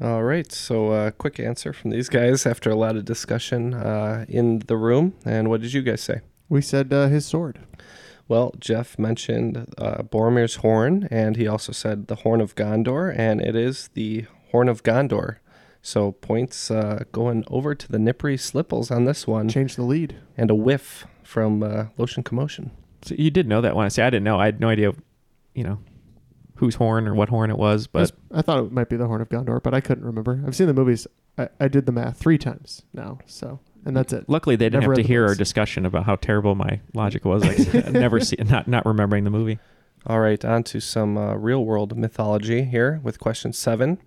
All right. So, uh, quick answer from these guys after a lot of discussion uh, in the room. And what did you guys say? We said uh, his sword. Well, Jeff mentioned uh, Boromir's horn, and he also said the Horn of Gondor, and it is the Horn of Gondor. So points uh, going over to the Nippery Slipples on this one. Change the lead. And a whiff from uh, Lotion Commotion. So you did know that one. I say I didn't know. I had no idea, you know, whose horn or what horn it was. But I thought it might be the horn of Gondor, but I couldn't remember. I've seen the movies. I, I did the math three times now, so and that's it. luckily they didn't Never have to read the hear our discussion about how terrible my logic was. Like never see not not remembering the movie. All right, on to some uh, real world mythology here with question seven.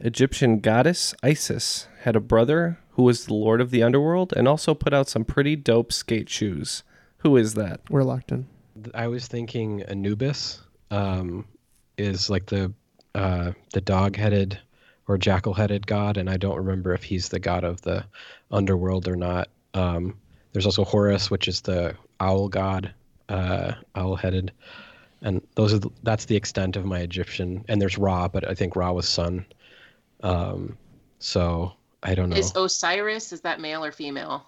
Egyptian goddess Isis had a brother who was the lord of the underworld and also put out some pretty dope skate shoes. Who is that? We're locked in. I was thinking Anubis um, is like the uh, the dog-headed or jackal-headed god, and I don't remember if he's the god of the underworld or not. Um, there's also Horus, which is the owl god, uh, owl-headed, and those are the, that's the extent of my Egyptian. And there's Ra, but I think Ra was sun. Um, so I don't know. Is Osiris is that male or female?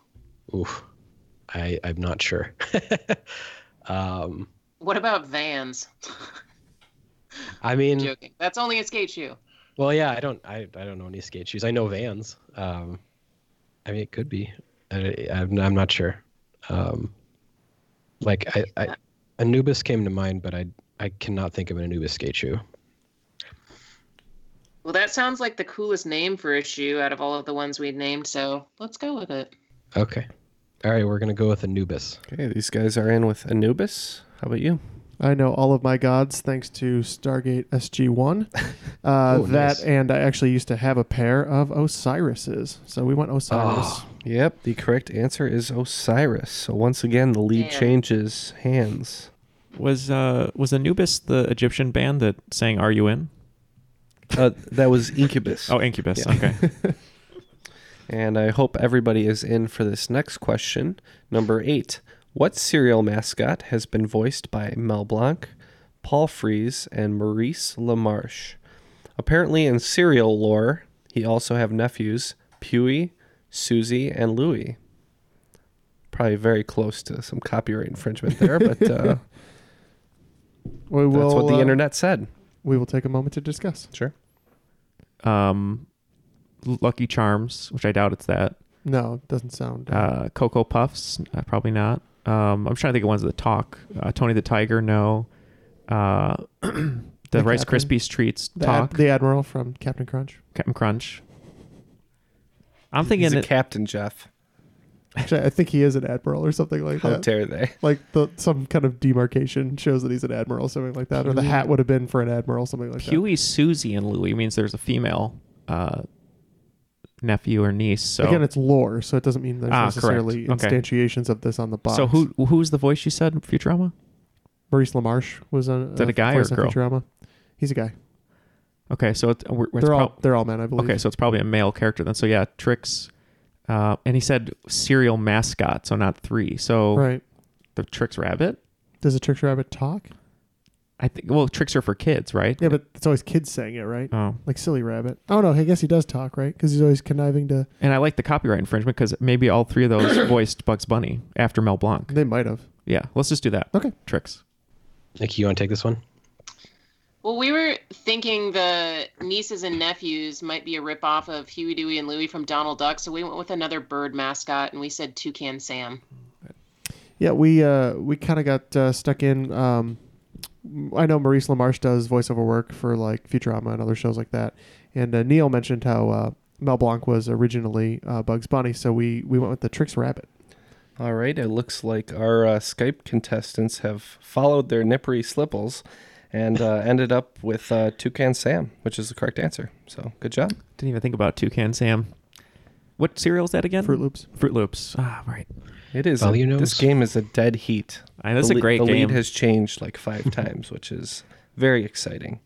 Oof, I I'm not sure. um, What about Vans? I mean, Joking. That's only a skate shoe. Well, yeah, I don't, I, I don't know any skate shoes. I know Vans. Um, I mean, it could be. I, I'm, I'm not sure. Um, like I, I, Anubis came to mind, but I, I cannot think of an Anubis skate shoe. Well, that sounds like the coolest name for a shoe out of all of the ones we've named, so let's go with it. Okay. All right, we're gonna go with Anubis. Okay, these guys are in with Anubis. How about you? I know all of my gods thanks to Stargate SG One. Uh, Oh, that nice. and I actually used to have a pair of Osiris's, so we went Osiris. Yep, the correct answer is Osiris. So once again, the lead Damn. changes hands. Was uh was Anubis the Egyptian band that sang "Are You In"? Uh, that was Incubus. Oh, Incubus. Okay. And I hope everybody is in for this next question. Number eight. What cereal mascot has been voiced by Mel Blanc, Paul Frees, and Maurice LaMarche? Apparently, in cereal lore, he also have nephews Pewee, Susie, and Louie. Probably very close to some copyright infringement there, but uh, We that's what the uh, internet said. We will take a moment to discuss. Sure. um, Lucky Charms, which I doubt it's that. No, it doesn't sound. Uh, Cocoa Puffs, uh, probably not. Um, I'm trying to think of ones that talk. Uh, Tony the Tiger, no. Uh, the, The Rice Captain. Krispies treats the, ad- talk. the Admiral from Captain Crunch. Captain Crunch. I'm thinking He's a it- captain, Jeff. Actually, I think he is an admiral or something like How that. dare they? Like the some kind of demarcation shows that he's an admiral, or something like that, or the hat would have been for an admiral, something like that. Huey, Susie, and Louie means there's a female uh, nephew or niece. So Again, it's lore, so it doesn't mean there's Ah, correct. necessarily Okay. instantiations of this on the box. so who who's the voice you said in Futurama? Maurice LaMarche was a, that a guy or voice on girl? Futurama. He's a guy. Okay, so it's, we're, it's They're all prob- they're all men, I believe. Okay, so it's probably a male character then. So yeah, Trix, uh, and he said cereal mascot, so not three. So Right. the Trix rabbit. Does the Trix Rabbit talk? I think. Well, tricks are for kids, right? Yeah, but it's always kids saying it, right? Oh. Like Silly Rabbit. Oh no, I guess he does talk, right? Because he's always conniving to. And I like the copyright infringement because maybe all three of those voiced Bugs Bunny after Mel Blanc. They might have. Yeah, let's just do that. Okay. Trix. Nikki, you want to take this one? Well, we were thinking the nieces and nephews might be a ripoff of Huey, Dewey, and Louie from Donald Duck, so we went with another bird mascot, and we said Toucan Sam. Yeah, we uh we kind of got uh, stuck in. Um, I know Maurice LaMarche does voiceover work for like Futurama and other shows like that, and uh, Neil mentioned how uh, Mel Blanc was originally uh, Bugs Bunny, so we we went with the Trix Rabbit. All right, it looks like our uh, Skype contestants have followed their nippery slipples and uh, ended up with uh, Toucan Sam, which is the correct answer. So good job. Didn't even think about Toucan Sam. What cereal is that again? Froot Loops. Froot Loops. Ah, right. It is. Follow a- your nose. this game is a dead heat. I know, it's the a le- great the game. lead has changed like five times, which is very exciting.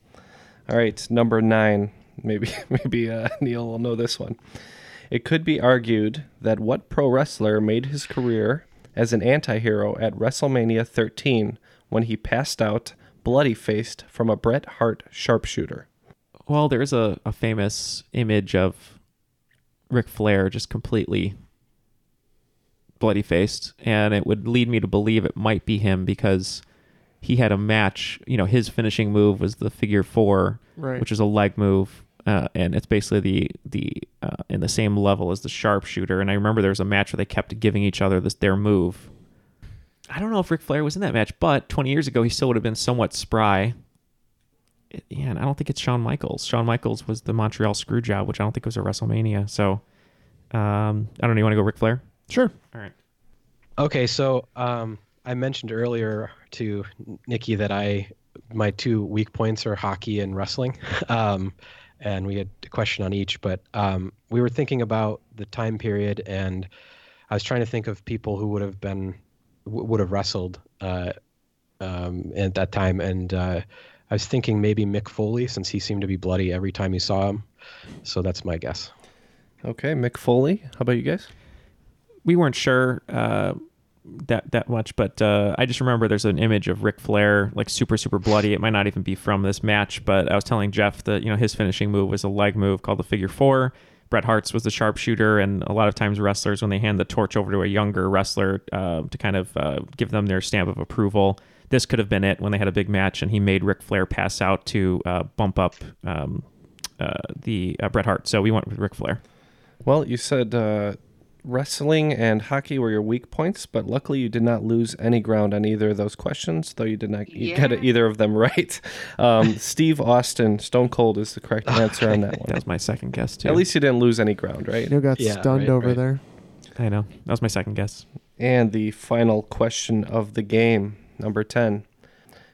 All right, number nine. Maybe maybe uh, Neil will know this one. It could be argued that what pro wrestler made his career as an anti-hero at WrestleMania 13 when he passed out bloody faced from a Bret Hart sharpshooter? Well, there's a, a famous image of Ric Flair just completely bloody faced, and it would lead me to believe it might be him because he had a match. You know, his finishing move was the figure four, Right. which is a leg move, uh, and it's basically the the uh, in the same level as the sharpshooter. And I remember there was a match where they kept giving each other this their move. I don't know if Ric Flair was in that match, but 20 years ago he still would have been somewhat spry. It- yeah, and I don't think it's Shawn Michaels. Shawn Michaels was the Montreal Screwjob, which I don't think was a WrestleMania. So, um, I don't know. You want to go Ric Flair? Sure. All right. Okay, so um, I mentioned earlier to Nikki that I my two weak points are hockey and wrestling, um, and we had a question on each. But um, we were thinking about the time period, and I was trying to think of people who would have been would have wrestled uh, um, at that time, and uh, I was thinking maybe Mick Foley, since he seemed to be bloody every time you saw him. So that's my guess. Okay, Mick Foley. How about you guys? We weren't sure uh, that that much, but uh, I just remember there's an image of Ric Flair like super super bloody. It might not even be from this match, but I was telling Jeff that you know his finishing move was a leg move called the figure four. Bret Hart's was the sharpshooter, and a lot of times wrestlers when they hand the torch over to a younger wrestler uh, to kind of uh, give them their stamp of approval. This could have been it when they had a big match, and he made Ric Flair pass out to uh, bump up um, uh, the Bret Hart. So we went with Ric Flair. Well, you said uh, wrestling and hockey were your weak points, but luckily you did not lose any ground on either of those questions, though you did not you get either of them right. Um, Steve Austin, Stone Cold, is the correct answer on that one. That was my second guess too. At least you didn't lose any ground, right? You got Yeah, stunned right, over right. there. I know that was my second guess. And the final question of the game, number 10.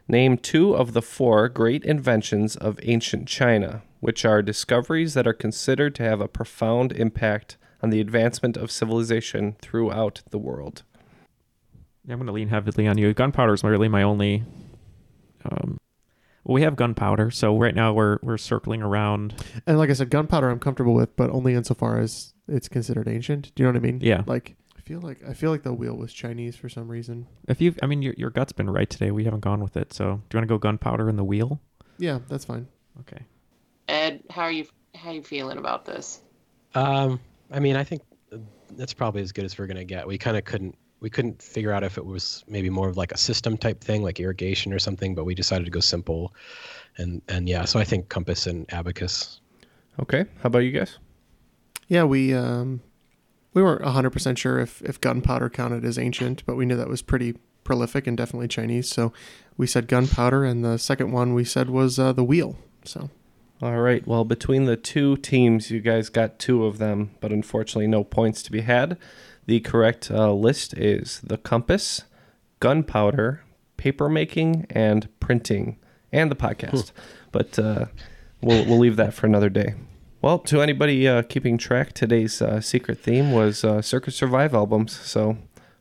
Name two of the four great inventions of ancient China, which are discoveries that are considered to have a profound impact on the advancement of civilization throughout the world. Yeah, I'm going to lean heavily on you. Gunpowder is really my only. Um, well, we have gunpowder, so right now we're we're circling around. And like I said, gunpowder I'm comfortable with, but only insofar as it's considered ancient. Do you know what I mean? Yeah. Like I feel like I feel like the wheel was Chinese for some reason. If you, I mean, your your gut's been right today. We haven't gone with it. So, do you want to go gunpowder in the wheel? Yeah, that's fine. Okay. Ed, how are you? How are you feeling about this? Um, I mean, I think uh, that's probably as good as we're gonna get. We kind of couldn't we couldn't figure out if it was maybe more of like a system type thing, like irrigation or something. But we decided to go simple, and and yeah, so I think compass and abacus. Okay, how about you guys? Yeah, we um we weren't hundred percent sure if if gunpowder counted as ancient, but we knew that was pretty prolific and definitely Chinese. So we said gunpowder, and the second one we said was uh, the wheel. So All right. Well, between the two teams, you guys got two of them, but unfortunately, no points to be had. The correct uh, list is the compass, gunpowder, paper making, and printing, and the podcast. But uh, we'll we'll leave that for another day. Well, to anybody uh, keeping track, today's uh, secret theme was uh, Circa Survive albums. So,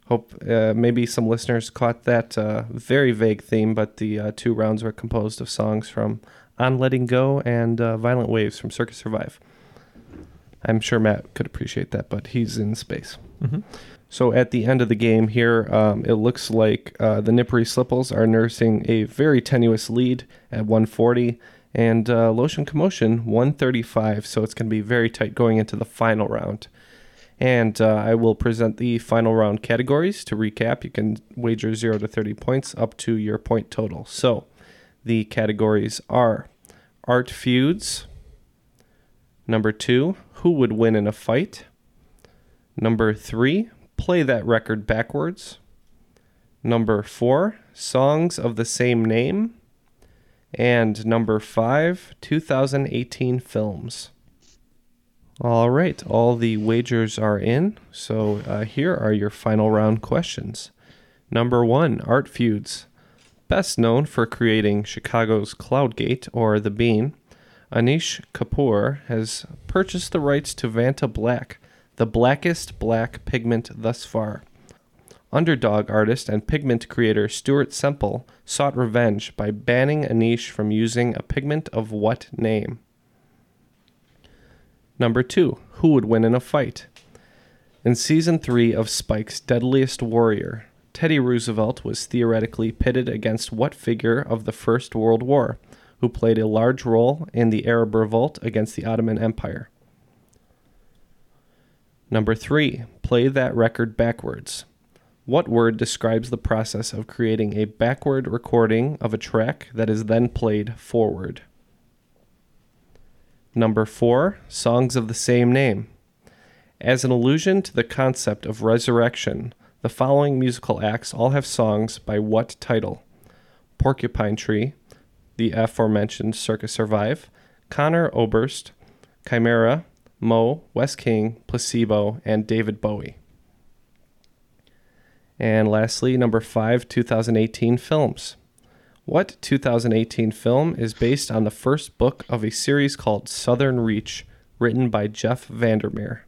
hope uh, maybe some listeners caught that uh, very vague theme, but the uh, two rounds were composed of songs from On Letting Go and uh, Violent Waves from Circa Survive. I'm sure Matt could appreciate that, but he's in space. Mhm. So at the end of the game here, um, it looks like uh, the Nippery Slipples are nursing a very tenuous lead at 140, and uh, Lotion Commotion 135. So it's going to be very tight going into the final round. And uh, I will present the final round categories to recap. You can wager 0 to 30 points up to your point total. So the categories are Art Feuds. Number two, Who Would Win in a Fight? Number three, Play That Record Backwards. Number four, Songs of the Same Name. And number five, 2018 films. All right, all the wagers are in. So uh, here are your final round questions. Number one, Art Feuds. Best known for creating Chicago's Cloud Gate or The Bean, Anish Kapoor has purchased the rights to Vantablack, the blackest black pigment thus far. Underdog artist and pigment creator Stuart Semple sought revenge by banning Anish from using a pigment of what name? Number two, who would win in a fight? In season three of Spike's Deadliest Warrior, Teddy Roosevelt was theoretically pitted against what figure of the First World War, who played a large role in the Arab revolt against the Ottoman Empire? Number three, play that record backwards. What word describes the process of creating a backward recording of a track that is then played forward? Number four, songs of the same name. As an allusion to the concept of resurrection, the following musical acts all have songs by what title? Porcupine Tree, the aforementioned Circa Survive, Conor Oberst, Chimera, Mo, West King, Placebo, and David Bowie. And lastly, number five, 2018 films. What 2018 film is based on the first book of a series called Southern Reach, written by Jeff Vandermeer?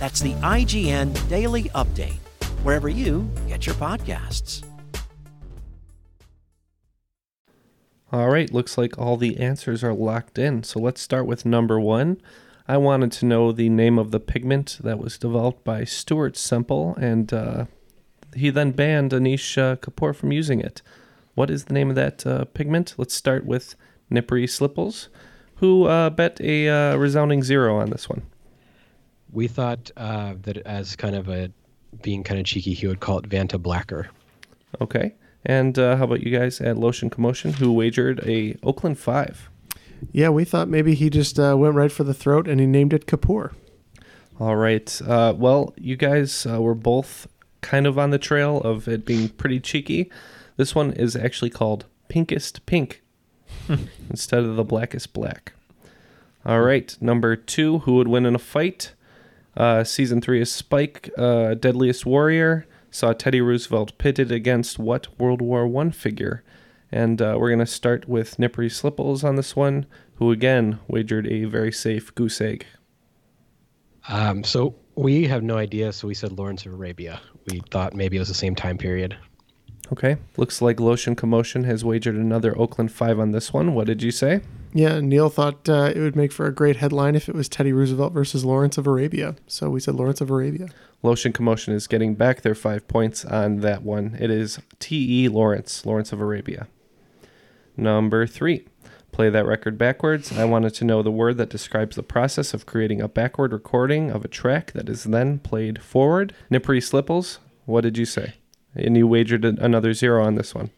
That's the IGN Daily Update, wherever you get your podcasts. All right, looks like all the answers are locked in. So let's start with number one. I wanted to know the name of the pigment that was developed by Stuart Semple, and uh, he then banned Anish uh, Kapoor from using it. What is the name of that uh, pigment? Let's start with Nippery Slipples, who uh, bet a uh, resounding zero on this one. We thought uh, that as kind of a being kind of cheeky, he would call it Vanta Blacker. Okay. And uh, how about you guys at Lotion Commotion, who wagered a Oakland Five? Yeah, we thought maybe he just uh, went right for the throat and he named it Kapoor. All right. Uh, well, you guys uh, were both kind of on the trail of it being pretty cheeky. This one is actually called Pinkest Pink instead of the Blackest Black. All right, number two, who would win in a fight? Uh, season three is Spike, uh, Deadliest Warrior. Saw Teddy Roosevelt pitted against what World War One figure? And uh, we're gonna start with Nippery Slipples on this one, who again wagered a very safe goose egg. Um, so we have no idea, so we said Lawrence of Arabia. We thought maybe it was the same time period. Okay, looks like Lotion Commotion has wagered another Oakland five on this one. What did you say? Yeah, Neil thought uh, it would make for a great headline if it was Teddy Roosevelt versus Lawrence of Arabia. So we said Lawrence of Arabia. Lotion Commotion is getting back their five points on that one. It is T.E. Lawrence, Lawrence of Arabia. Number three, play that record backwards. I wanted to know the word that describes the process of creating a backward recording of a track that is then played forward. Nippery Slipples, what did you say? And you wagered another zero on this one.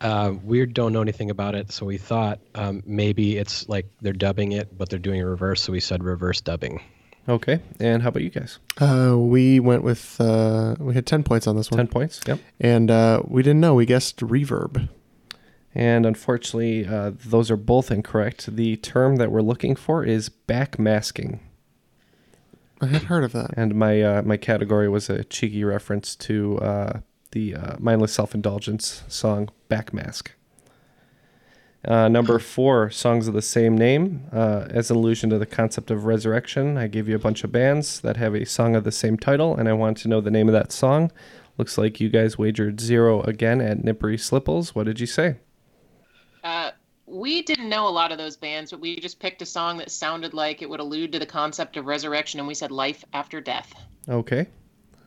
Uh, we don't know anything about it, so we thought um, maybe it's like they're dubbing it, but they're doing a reverse, so we said reverse dubbing. Okay, and how about you guys? Uh, we went with uh, we had ten points on this one. 10 points, yep. And uh, we didn't know. We guessed reverb. And unfortunately, uh, those are both incorrect. The term that we're looking for is backmasking. I had heard of that. And my uh, my category was a cheeky reference to uh, the uh, mindless self indulgence song "Backmask." Uh, number four, songs of the same name, uh, as an allusion to the concept of resurrection. I gave you a bunch of bands that have a song of the same title, and I wanted to know the name of that song. Looks like you guys wagered zero again at Nippery Slipples. What did you say? Uh, we didn't know a lot of those bands, but we just picked a song that sounded like it would allude to the concept of resurrection, and we said life after death. Okay.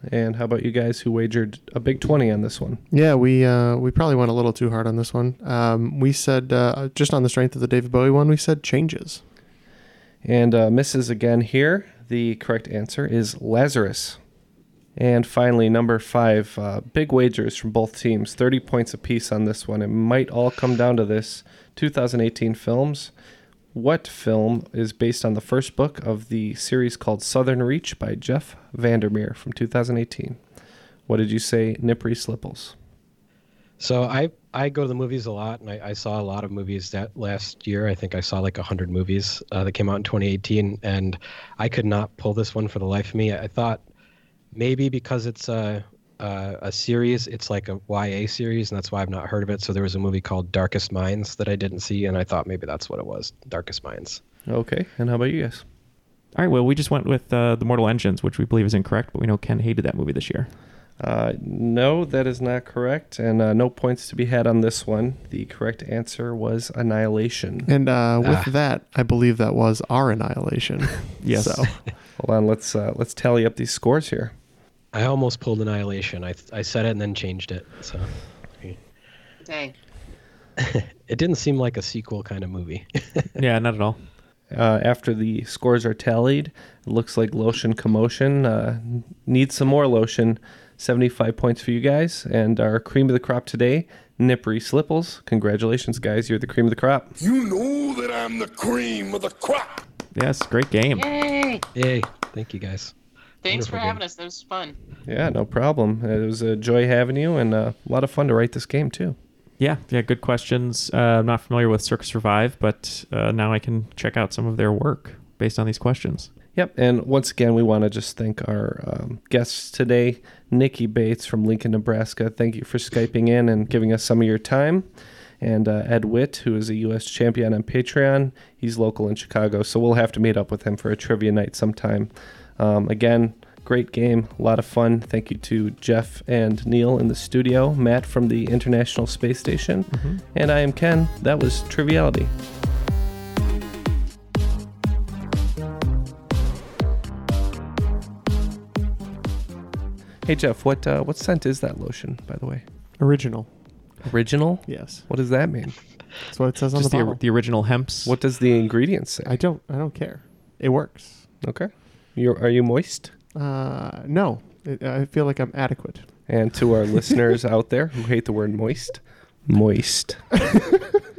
And how about you guys who wagered a big 20 on this one? Yeah, we uh, we probably went a little too hard on this one. Um, we said uh, just on the strength of the David Bowie one, we said changes. And uh, misses again here. The correct answer is Lazarus. And finally, number five, uh, big wagers from both teams, 30 points apiece on this one. It might all come down to this 2018 films. What film is based on the first book of the series called Southern Reach by Jeff Vandermeer from 2018? What did you say, Nippery Slipples? So I I go to the movies a lot, and I, I saw a lot of movies that last year. I think I saw like hundred movies uh, that came out in 2018, and I could not pull this one for the life of me. I thought maybe because it's a a, a series, it's like a YA series, and that's why I've not heard of it. So there was a movie called Darkest Minds that I didn't see, and I thought maybe that's what it was, Darkest Minds. Okay. And how about you guys? All right, well, we just went with uh, The Mortal Engines, which we believe is incorrect, but we know Ken hated that movie this year. Uh, no, that is not correct, and uh, no points to be had on this one. The correct answer was Annihilation. And uh, with Ah. that, I believe that was our annihilation. Yes. So Hold on, let's uh, let's tally up these scores here. I almost pulled Annihilation. I I said it and then changed it. So Dang. it didn't seem like a sequel kind of movie. yeah, not at all. Uh, after the scores are tallied, it looks like Lotion Commotion uh, needs some more lotion. 75 points for you guys. And our cream of the crop today, Nippery Slipples. Congratulations, guys. You're the cream of the crop. You know that I'm the cream of the crop. Yes, great game. Yay! Yay! Thank you guys. Thanks for Wonderful having us. That was fun. Yeah, no problem. It was a joy having you and uh, a lot of fun to write this game, too. Yeah, yeah, good questions. Uh, I'm not familiar with Circus Revive, but uh, now I can check out some of their work based on these questions. Yep. And once again, we want to just thank our um, guests today, Nikki Bates from Lincoln, Nebraska. Thank you for Skyping in and giving us some of your time. And uh, Ed Witt, who is a U.S. champion on Patreon. He's local in Chicago, so we'll have to meet up with him for a trivia night sometime. Um, again, great game, a lot of fun. Thank you to Jeff and Neil in the studio, Matt from the International Space Station, and I am Ken. That was Triviality. Hey Jeff, what uh, what scent is that lotion, by the way? original. Original? Yes. What does that mean? That's what it says on Just the the, bottle. the original hemps. What does the ingredients say? I don't. I don't care. It works. Okay. You're, are you moist? Uh, no, it, I feel like I'm adequate. And to our listeners out there who hate the word moist, moist.